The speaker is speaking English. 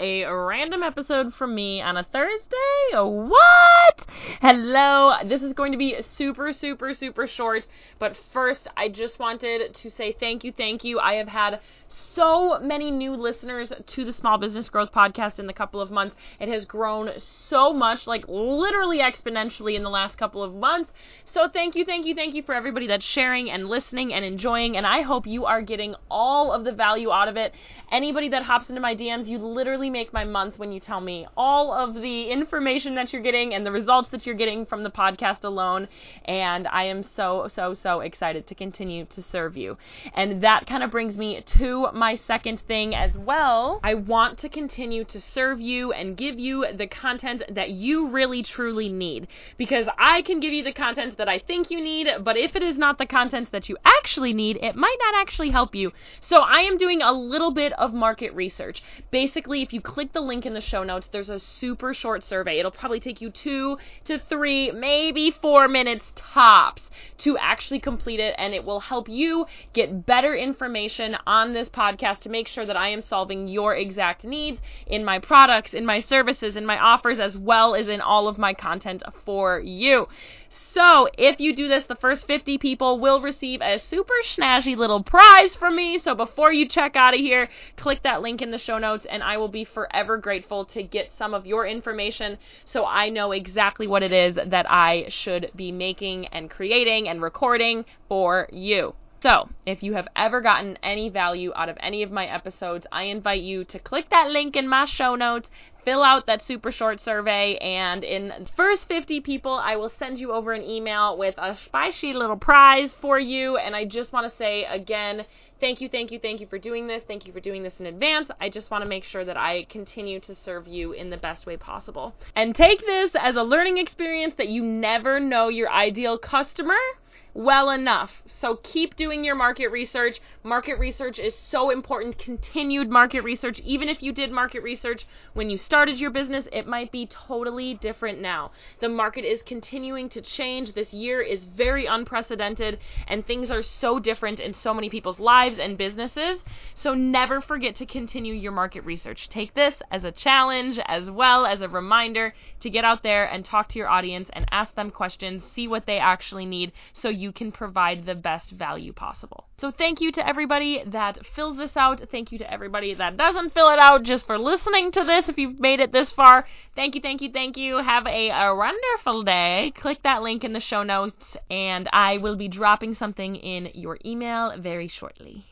a random episode from me on a Thursday. What? Hello. This is going to be super, super, super short. But first, I just wanted to say thank you, thank you. I have had so many new listeners to the Small Business Growth Podcast in the couple of months. It has grown so much, like literally exponentially in the last couple of months. So thank you, thank you, thank you for everybody that's sharing and listening and enjoying. And I hope you are getting all of the value out of it. Anybody that hops into my DMs, you literally make my month when you tell me all of the information that you're getting and the results that you're getting from the podcast alone. And I am so, so, so excited to continue to serve you. And that kind of brings me to my second thing as well. I want to continue to serve you and give you the content that you really truly need because I can give you the content that I think you need, but if it is not the content that you actually need, it might not actually help you. So I am doing a little bit of market research. Basically, if you click the link in the show notes, there's a super short survey. It'll probably take you 2 to 3, maybe 4 minutes tops to actually complete it and it will help you get better information on this podcast to make sure that I am solving your exact needs in my products, in my services, in my offers, as well as in all of my content for you. So, if you do this, the first 50 people will receive a super snazzy little prize from me. So, before you check out of here, click that link in the show notes, and I will be forever grateful to get some of your information so I know exactly what it is that I should be making and creating and recording for you. So, if you have ever gotten any value out of any of my episodes, I invite you to click that link in my show notes, fill out that super short survey, and in the first 50 people, I will send you over an email with a spicy little prize for you. And I just want to say again, thank you, thank you, thank you for doing this. Thank you for doing this in advance. I just want to make sure that I continue to serve you in the best way possible. And take this as a learning experience that you never know your ideal customer well enough. So keep doing your market research. Market research is so important. Continued market research. Even if you did market research when you started your business, it might be totally different now. The market is continuing to change. This year is very unprecedented and things are so different in so many people's lives and businesses. So never forget to continue your market research. Take this as a challenge as well as a reminder to get out there and talk to your audience and ask them questions, see what they actually need so you can provide the best value possible. So thank you to everybody that fills this out. Thank you to everybody that doesn't fill it out just for listening to this if you've made it this far. Thank you, thank you, thank you. Have a, a wonderful day. Click that link in the show notes and I will be dropping something in your email very shortly.